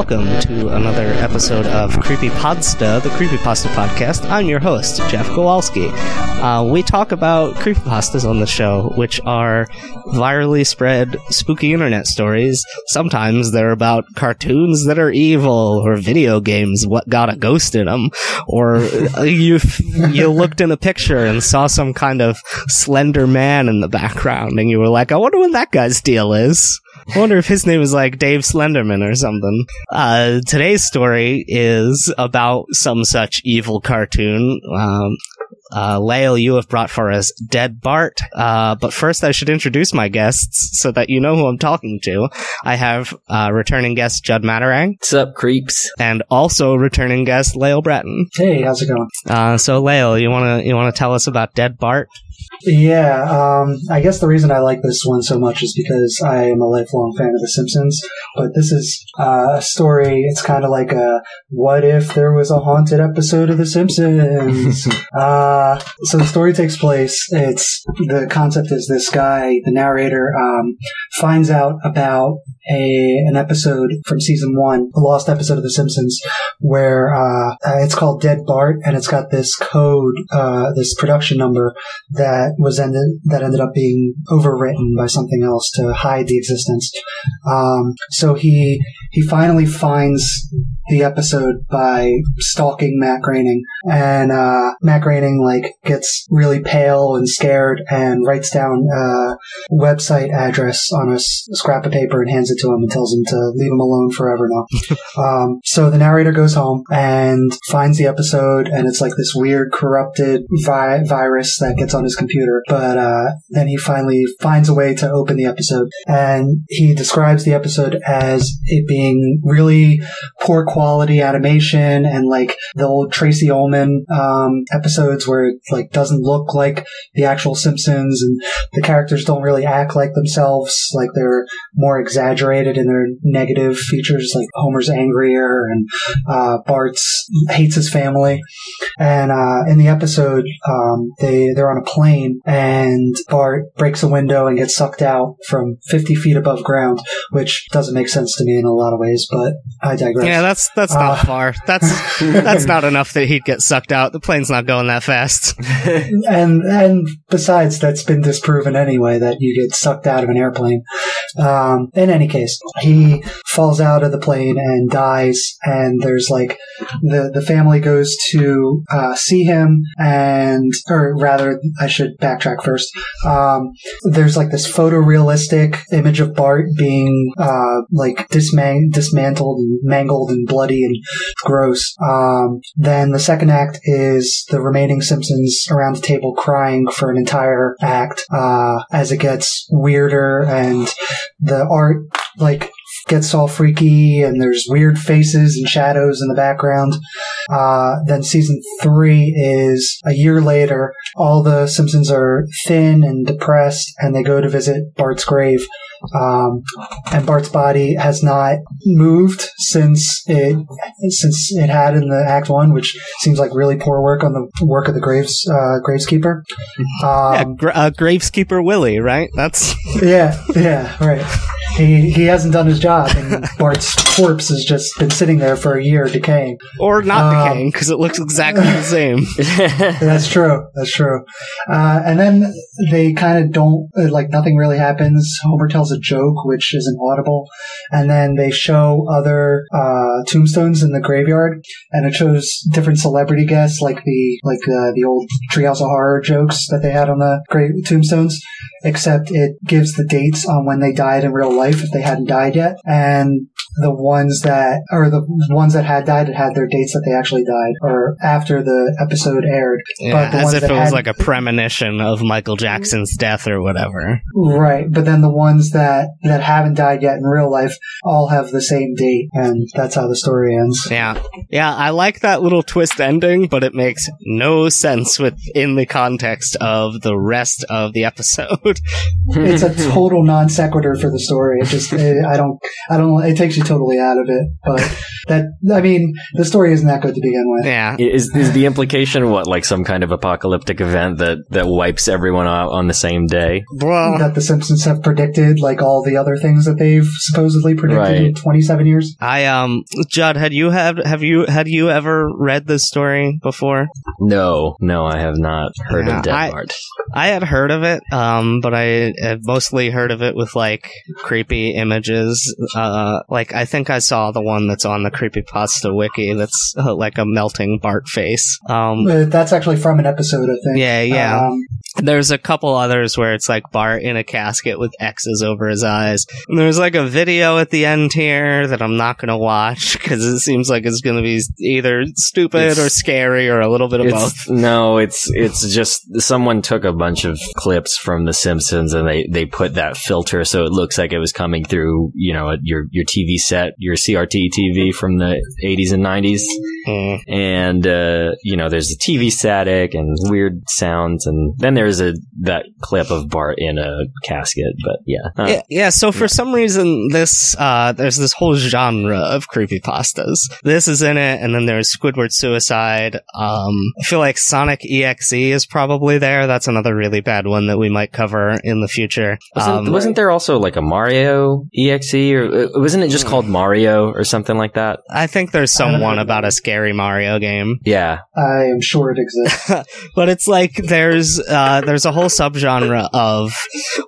welcome to another episode of Creepypasta, the Creepy Pasta podcast. I'm your host, Jeff Kowalski. Uh, we talk about creepy pastas on the show, which are virally spread spooky internet stories. Sometimes they're about cartoons that are evil, or video games what got a ghost in them, or uh, you you looked in a picture and saw some kind of slender man in the background, and you were like, "I wonder what that guy's deal is." I wonder if his name is like Dave Slenderman or something. Uh, today's story is about some such evil cartoon. Um, uh, Lael, you have brought for us Dead Bart. Uh, but first I should introduce my guests so that you know who I'm talking to. I have, uh, returning guest Judd Matterang. What's up, creeps? And also returning guest Lael Breton. Hey, how's it going? Uh, so Lael, you wanna, you wanna tell us about Dead Bart? Yeah, um, I guess the reason I like this one so much is because I am a lifelong fan of The Simpsons. But this is uh, a story. It's kind of like a what if there was a haunted episode of The Simpsons? uh, so the story takes place. It's the concept is this guy, the narrator, um, finds out about a an episode from season one, a lost episode of The Simpsons, where uh, it's called Dead Bart, and it's got this code, uh, this production number that was ended that ended up being overwritten by something else to hide the existence. Um, so he he finally finds the episode by stalking Matt Groening, and uh, Matt Groening like gets really pale and scared and writes down a website address on a s- scrap of paper and hands it to him and tells him to leave him alone forever now. um, so the narrator goes home and finds the episode, and it's like this weird corrupted vi- virus that gets on his computer. But uh, then he finally finds a way to open the episode, and he describes the episode as it being really poor quality animation and like the old Tracey Ullman um, episodes where it like doesn't look like the actual Simpsons, and the characters don't really act like themselves, like they're more exaggerated in their negative features, like Homer's angrier and uh, Bart's hates his family. And uh, in the episode, um, they they're on a plane, and Bart breaks a window and gets sucked out from 50 feet above ground, which doesn't make sense to me in a lot of ways, but I digress. Yeah, that's, that's not Uh, far. That's, that's not enough that he'd get sucked out. The plane's not going that fast. and and besides, that's been disproven anyway that you get sucked out of an airplane. Um, in any case, he falls out of the plane and dies, and there's like the the family goes to uh, see him, and or rather, I should backtrack first. Um, there's like this photorealistic image of Bart being uh, like disman- dismantled and mangled and bloody and gross. Um, then the second act is the remaining Simpsons around the table crying for an entire act uh, as it gets weirder and the art like gets all freaky and there's weird faces and shadows in the background. Uh, then season three is a year later. All the Simpsons are thin and depressed and they go to visit Bart's grave. Um, and Bart's body has not moved since it since it had in the Act One, which seems like really poor work on the work of the graves uh, graveskeeper. yeah, Um, gra- uh, Graveskeeper Willie, right? That's, yeah, yeah, right. He he hasn't done his job, and Bart's corpse has just been sitting there for a year, decaying. or not Um, decaying, because it looks exactly the same. That's true. That's true. Uh, and then they kind of don't uh, like nothing really happens. Homer tells a joke which isn't audible, and then they show other uh, tombstones in the graveyard, and it shows different celebrity guests, like the like uh, the old Treehouse of Horror jokes that they had on the grave tombstones. Except it gives the dates on when they died in real life if they hadn't died yet, and the ones that or the ones that had died it had their dates that they actually died or after the episode aired Yeah, the as ones if that it was like a premonition of Michael Jackson's death or whatever. right but then the ones that that haven't died yet in real life all have the same date and that's how the story ends Yeah. Yeah, I like that little twist ending, but it makes no sense within the context of the rest of the episode. it's a total non sequitur for the story it just it, i don't i don't it takes you you totally out of it. But that, I mean, the story isn't that good to begin with. Yeah. Is is the implication what like some kind of apocalyptic event that that wipes everyone out on the same day? Well, That the Simpsons have predicted, like all the other things that they've supposedly predicted in 27 years. I um, Judd, had you have have you had you ever read this story before? No, no, I have not heard Yeah, of Dead I- Bart. I had heard of it, um, but I had mostly heard of it with like creepy images. Uh, like I think I saw the one that's on the creepypasta wiki. That's uh, like a melting Bart face. Um, Uh, That's actually from an episode, I think. yeah, yeah. Um, There's a couple others where it's like Bart in a casket with X's over his eyes. And there's like a video at the end here that I'm not gonna watch because it seems like it's gonna be either stupid or scary or a little bit of both. No, it's it's just someone took a bunch of clips from The Simpsons and they, they put that filter so it looks like it was coming through, you know, your your TV set, your CRT TV from the 80s and 90s. Mm. And uh, you know, there's the TV static and weird sounds, and then there's a that clip of Bart in a casket. But yeah, Uh, Yeah, yeah, so for some reason, this, uh, there's this whole genre of creepypastas. This is in it, and then there's Squidward Suicide. Um, I feel like Sonic EXE is probably there. That's another really bad one that we might cover in the future. wasn't, Um, wasn't there also like a Mario EXE, or uh, wasn't it just called Mario or something like that? I think there's I don't some one about a scary Mario game. Yeah, I am sure it exists. but it's like there's uh there's a whole subgenre of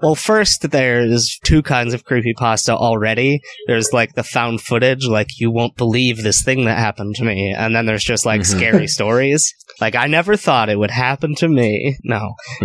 well first there's two kinds of creepypasta already there's like the found footage like you won't believe this thing that happened to me and then there's just like Mhm. scary stories like i never thought it would happen to me no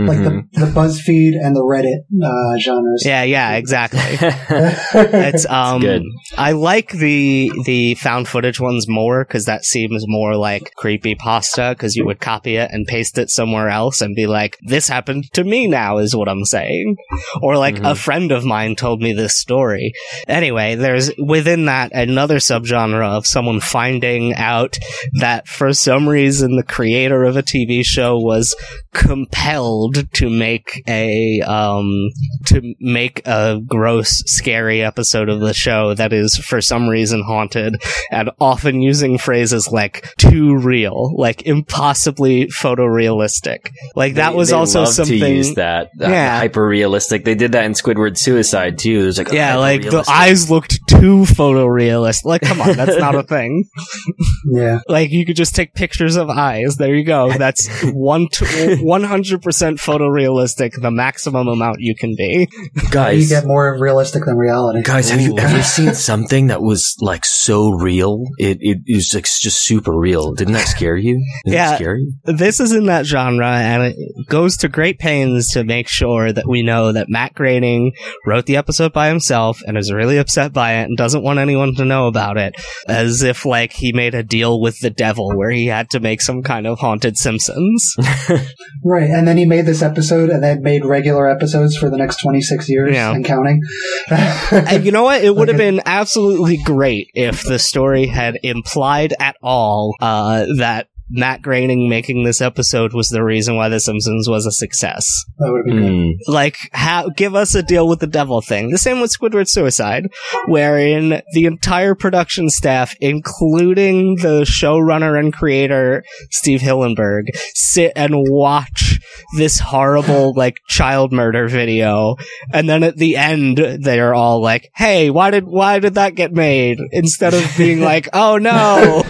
like Mhm. the, the BuzzFeed and the Reddit uh, genres. yeah yeah exactly Mm-hmm. it's um good. I like the the found footage ones more because that seems more like creepy pasta because you would copy it and paste it somewhere else and be like, "This happened to me now," is what I'm saying, or like a Mhm. friend of mine told me this story. Anyway, there's within that another subgenre of someone finding out that for some reason the creator of a TV show was compelled to make a um to make a gross scary episode of the show that is for some reason haunted and often using phrases like too real like impossibly photorealistic like that They- was they also love something to use that, that Yeah. hyper realistic. They did that in Squidward Suicide too. There's like yeah like the eyes looked too photorealistic like come on that's not a thing Yeah. like you could just take pictures of eyes there you go that's one to 100% photorealistic the maximum amount you can be Guys, You get more realistic than reality. Guys, have you ever seen something that was like so real? It it was like just super real. Didn't that scare you? Didn't Yeah. that scare you? this is in that genre and it goes to great pains to make sure that we know that Matt Groening wrote the episode by himself and is really upset by it and doesn't want anyone to know about it as if like he made a deal with the devil where he had to make some kind of haunted Simpsons. Right. And then he made this episode and then made regular episodes for the next 26 years Yeah. and counting. and you know what? It would have been absolutely great if the story had implied at all uh, that Matt Groening making this episode was the reason why The Simpsons was a success. that would have been good. Mm. like how give us a deal with the devil thing the same with squidward suicide wherein the entire production staff including the showrunner and creator steve hillenburg sit and watch this horrible like child murder video and then at the end they're all like hey why did why did that get made instead of being like oh no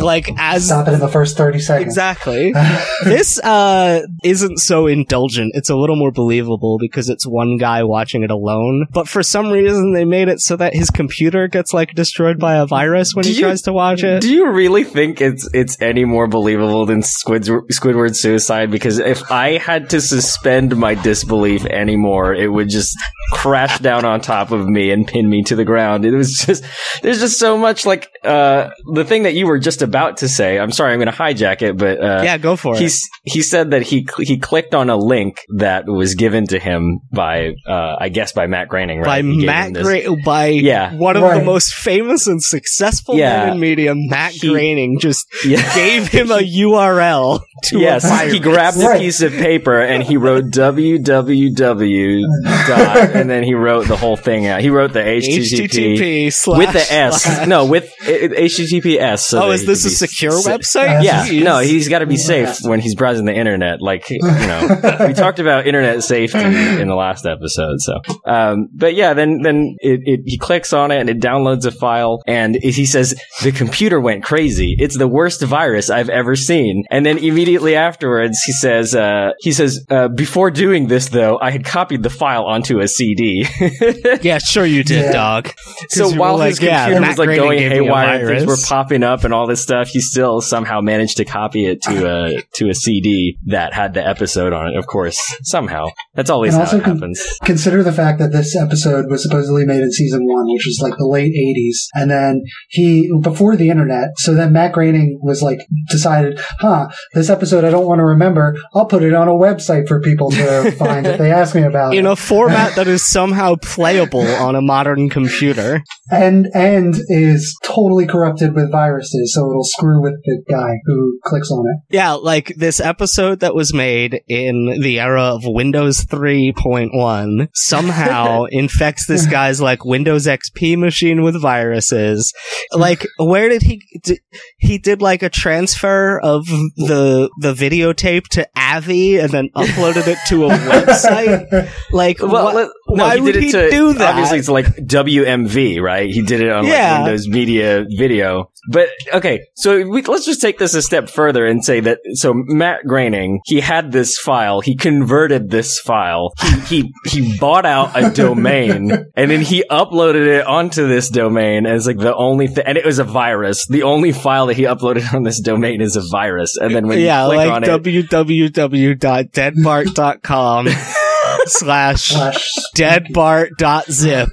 like as Stop it in the first 30 seconds. exactly this uh isn't so indulgent. It's a little more believable because it's one guy watching it alone. But for some reason they made it so that his computer gets like destroyed by a virus when Do he you- tries to watch it. Do you really think it's it's any more believable than Squidward, Squidward suicide? Because if I had to suspend my disbelief anymore, it would just crash down on top of me and pin me to the ground. It was just there's just so much like uh the thing that you were just about to say. I'm sorry, I'm going to hijack it, but uh, yeah, go for it. He said that he cl- he clicked on a link that was given to him by uh, I guess by Matt Groening, right? by Matt Gra- by Yeah. one of the most famous and successful Yeah. men in media, Matt He- Groening, just Yeah. gave him a URL to yes, a he grabbed a piece of paper and he wrote www dot, and then he wrote the whole thing out. He wrote the HTTP, HTTP slash with the S. slash. No, with uh, HTTPS. So oh, that is he this a secure sa- website? Yeah, Jeez. no, he's got to be safe when he's browsing the internet. Like, you know, we talked about internet safety in the last episode. So, um, but yeah, then then it, it he clicks on it and it downloads a file, and he says the computer went crazy. It's the worst virus I've ever seen. And then immediately afterwards, he says uh, he says uh, before doing this though, I had copied the file onto a CD. yeah, sure you did, Yeah. dog. So 'Cause you while were his like, yeah, computer was like going gave me a haywire, and things were popping up and all this stuff, he still somehow managed to copy it to a to a CD that had the episode on it. Of course, somehow that's always And how it con- happens. Consider the fact that this episode was supposedly made in season one, which was like the late 80s. And then he, before the internet, so then Matt Groening was like, decided, huh, this episode I don't want to remember. I'll put it on a website for people to find if they ask me about it. In it. a format that is somehow playable on a modern computer. And, and is totally corrupted with viruses, so it'll screw with the guy who clicks on it. Yeah, like this episode that was made in the era of Windows 3.1 somehow infects this guy's like Windows XP machine with viruses. Like, where did he, d- he did like a transfer of the, the videotape to Avi and then uploaded it to a website? Like, Well, what- no, why he would it he to do that? obviously it's like WMV, right? He did it on Yeah. like Windows Media Video. But okay, so we, let's just take this a step further and say that so Matt Groening, he had this file, he converted this file, he he he bought out a domain, and then he uploaded it onto this domain as like the only thing, and it was a virus. The only file that he uploaded on this domain is a virus, and then when yeah, you click like on it, www.deadbart.com slash Slash deadbart.zip.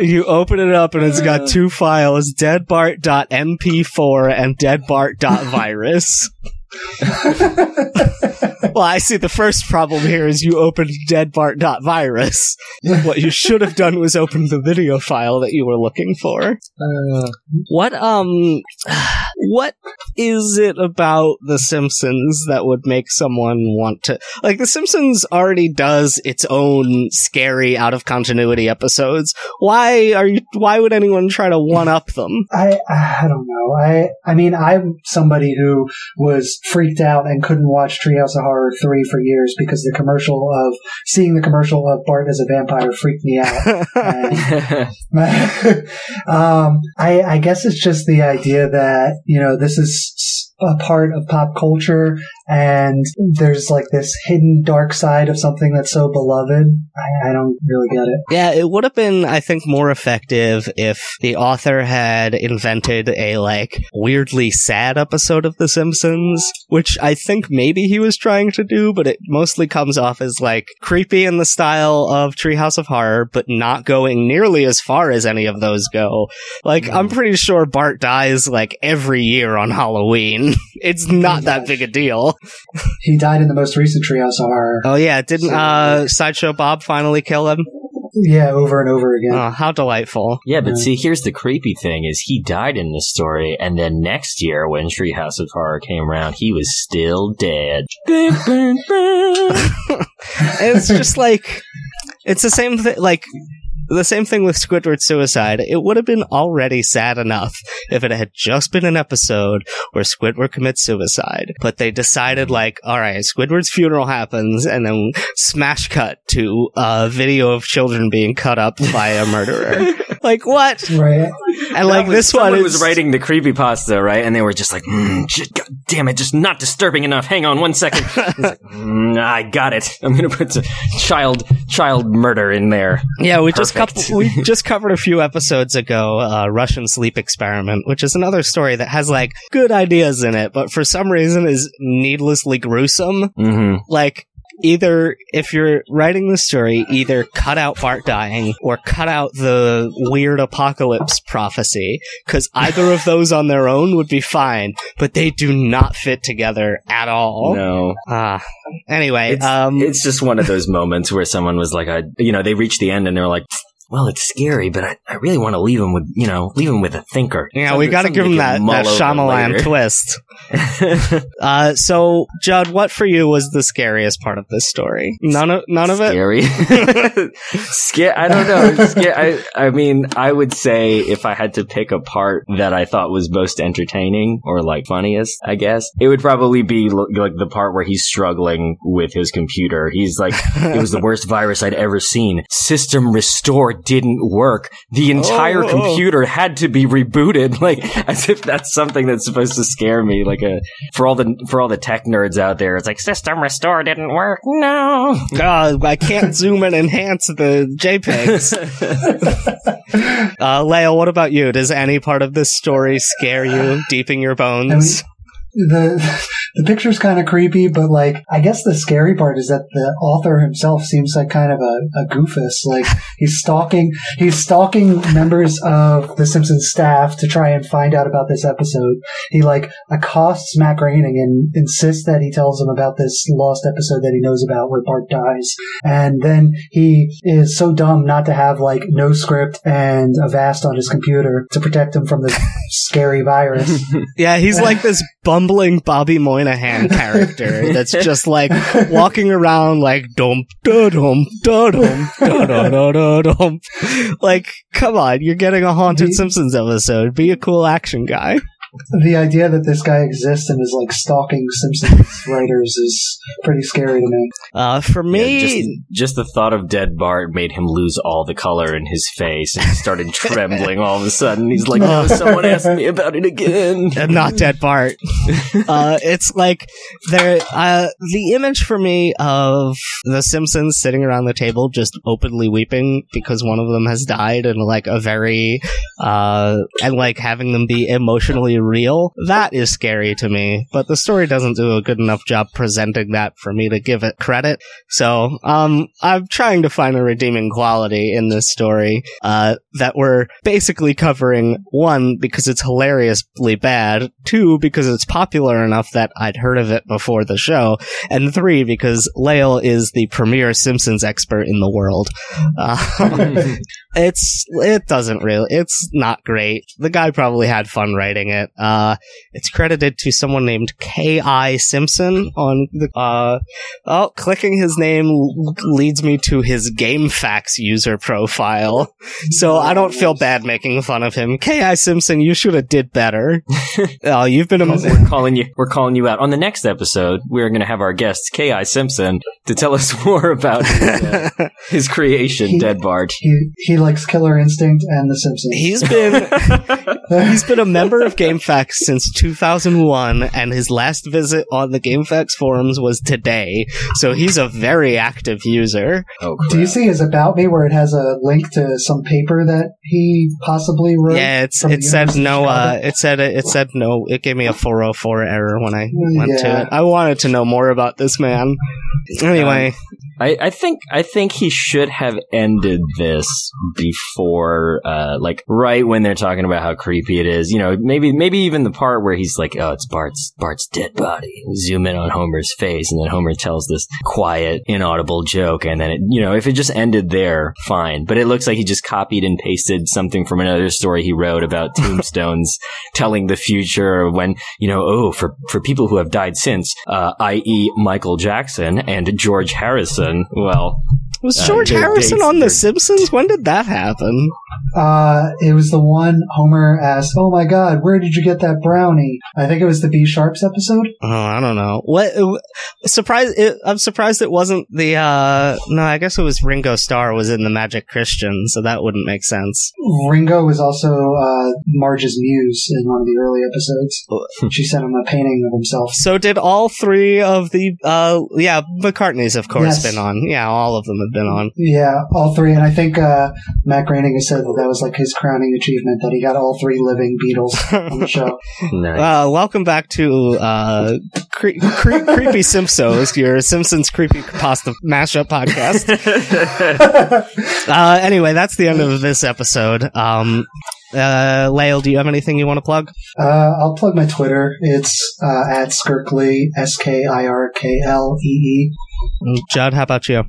you open it up and it's got two files, deadbart.mp4 and deadbart.virus. well, I see the first problem here is you opened deadbart.virus. what you should have done was open the video file that you were looking for. What um what is it about the Simpsons that would make someone want to like the Simpsons already does its own scary out of continuity episodes. Why are you why would anyone try to one up them? I I don't know. I I mean I'm somebody who was freaked out and couldn't watch Treehouse of Horror three for years because the commercial of seeing the commercial of Bart as a vampire freaked me out. And, um, I I guess it's just the idea that you know this is a part of pop culture and there's like this hidden dark side of something that's so beloved. I, I don't really get it. Yeah, it would have been, I think, more effective if the author had invented a, like, weirdly sad episode of The Simpsons, which I think maybe he was trying to do, but it mostly comes off as, like, creepy in the style of Treehouse of Horror, but not going nearly as far as any of those go. Like, I'm mm. pretty sure Bart dies, like, every year on Halloween. it's not that big a deal. He died in the most recent Treehouse of Horror. Oh, yeah, didn't, uh, Sideshow Bob finally kill him? Yeah, over and over again. Oh, how delightful. Yeah, but Yeah. see, here's the creepy thing: is he died in this story, and then next year, when Treehouse of Horror came around, he was still dead. It's just like it's the same thing like the same thing with Squidward's suicide. It would have been already sad enough if it had just been an episode where Squidward commits suicide. But they decided, like, alright, Squidward's funeral happens, and then smash cut to a video of children being cut up by a murderer. like, what? Right. And like was- this one someone is, was writing the creepy pasta, right? And they were just like, mm, j- God damn it, just not disturbing enough. Hang on one second. He's like, mm, I got it. I'm gonna put some child child murder in there. Yeah, we just Perfect. couple, we just covered a few episodes ago, uh, Russian sleep experiment, which is another story that has like good ideas in it, but for some reason is needlessly gruesome. Mm-hmm. Like either if you're writing the story, either cut out Bart dying or cut out the weird apocalypse prophecy, because either of those on their own would be fine, but they do not fit together at all. No. Ah, anyway, It's, um, it's just one of those moments where someone was like, I, you know, they reach the end and they're like, well, it's scary, but I, I really want to leave him with, you know, leave him with a thinker. yeah, we Something- got to give him that, that Shyamalan twist. Uh, so, Judd, what for you was the scariest part of this story? None of none of it. Scary. Scare. I don't know. Scare. I. I mean, I would say if I had to pick a part that I thought was most entertaining or like funniest, I guess it would probably be l- like the part where he's struggling with his computer. He's like, it was the worst virus I'd ever seen. System restore didn't work. The entire Oh. computer had to be rebooted. Like as if that's something that's supposed to scare me. Like a for all the for all the tech nerds out there, it's like system restore didn't work. No. God, I can't zoom and enhance the JPEGs. Uh, Lael, what about you? Does any part of this story scare you deep in your bones? The the picture's kind of creepy, but like I guess the scary part is that the author himself seems like kind of a, a goofus. Like he's stalking he's stalking members of the Simpsons staff to try and find out about this episode. He like accosts Matt Groening and insists that he tells him about this lost episode that he knows about where Bart dies. And then he is so dumb not to have like NoScript and a Avast on his computer to protect him from the scary virus. Yeah, he's like this bumbling Bobby Moynihan character that's just like walking around like dum da dum da dum da da da dum. Like, come on, you're getting a haunted Simpsons episode. Be a cool action guy. The idea that this guy exists and is like stalking Simpsons writers is pretty scary to me. Uh, for Yeah, me, just, just the thought of dead Bart made him lose all the color in his face and he started trembling all of a sudden. He's like, oh, someone asked me about it again. Uh, not dead Bart. uh, it's like there. Uh, the image for me of the Simpsons sitting around the table, just openly weeping because one of them has died, and like a very, uh, and like having them be emotionally real. That is scary to me. But the story doesn't do a good enough job presenting that for me to give it credit. So, um, I'm trying to find a redeeming quality in this story, uh, that we're basically covering one, because it's hilariously bad, two, because it's popular enough that I'd heard of it before the show, and three, because Lael is the premier Simpsons expert in the world. Uh, it's, it doesn't really, it's not great. The guy probably had fun writing it. Uh, it's credited to someone named K.I. Simpson on the, uh, oh, clicking his name leads me to his GameFAQs user profile. So I don't feel bad making fun of him. K.I. Simpson, you should have did better. oh, you've been a, We're calling you. We're calling you out on the next episode. We're going to have our guest Ki Simpson to tell us more about his, uh, his creation, He- Dead Bart. He he likes Killer Instinct and The Simpsons. he's been he's been a member of GameFAQs since 2001, and his last visit on the GameFAQs forums was today. So he's a very active user. Oh, Do you see his About Me where it has a link to some paper that he possibly wrote? Yeah, it's it said no. Uh, it said it said no. It gave me a 404 error when I went to it. I wanted to know more about this man. Anyway, I, I think I think he should have ended this before, uh, like right when they're talking about how creepy it is. You know, maybe maybe even the part where he's like, "Oh, it's Bart's Bart's dead body." Zoom in on Homer's face, and then Homer tells this quiet, inaudible joke, and then it, you know, if it just ended there, fine. But it looks like he just copied and pasted something from another story he wrote about tombstones telling the future when you know, oh, for for people who have died since, uh, i.e., Michael Jackson and George Harrison. Well, was Uh, George their Harrison on The Simpsons? When did that happen? Uh, it was the one Homer asked, "Oh my God, where did you get that brownie?" I think it was the B Sharps episode. Oh, I don't know. What? Surprised? It, I'm surprised it wasn't the. uh No, I guess it was Ringo Starr was in the Magic Christian, so that wouldn't make sense. Ringo was also uh, Marge's muse in one of the early episodes. she sent him a painting of himself. So did all three of the? uh Yeah, McCartney's of course Yes. been on. Yeah, all of them have been on. Yeah, all three, and I think uh, Matt Groening has said that That was like his crowning achievement that he got all three living Beatles on the show. Nice. Uh, welcome back to uh, cre- cre- Creepy Simpsons, your Simpsons creepy pasta mashup podcast. Uh, anyway, that's the end of this episode. Um, uh, Lael, do you have anything you want to plug? Uh, I'll plug my Twitter. It's uh, at Skirklee, S K I R K L E E. Judd, how about you?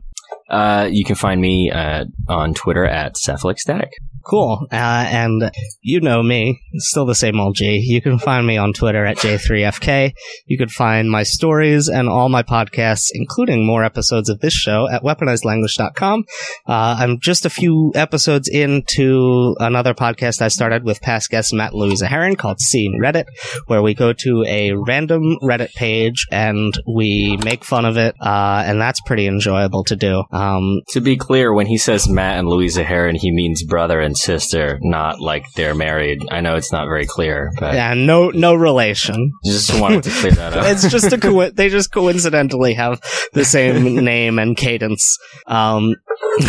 Uh, you can find me uh, on Twitter at Cephalic Static. Cool. Uh, and you know me, still the same old G. You can find me on Twitter at J3FK. You can find my stories and all my podcasts, including more episodes of this show, at weaponizedlanguage.com. Uh, I'm just a few episodes into another podcast I started with past guest Matt Louisa Heron called Seeing Reddit, where we go to a random Reddit page and we make fun of it, uh, and that's pretty enjoyable to do. Um, To be clear, when he says Matt and Louisa Heron, he means brother and sister, not like they're married. I know it's not very clear, but yeah, no, no relation. just wanted to clear that up. it's just a co- they just coincidentally have the same name and cadence. Um,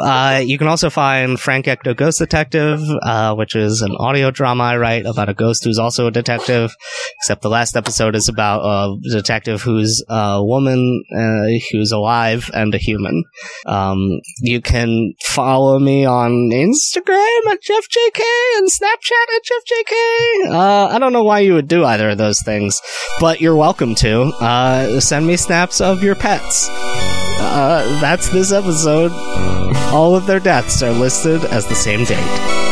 uh, you can also find Frank Ecto Ghost Detective, uh, which is an audio drama I write about a ghost who's also a detective. Except the last episode is about a detective who's a woman uh, who's alive and a human. Um, you can follow me on Instagram at JeffJK and Snapchat at JeffJK. Uh, I don't know why you would do either of those things, but you're welcome to. Uh, send me snaps of your pets. Uh, that's this episode. All of their deaths are listed as the same date.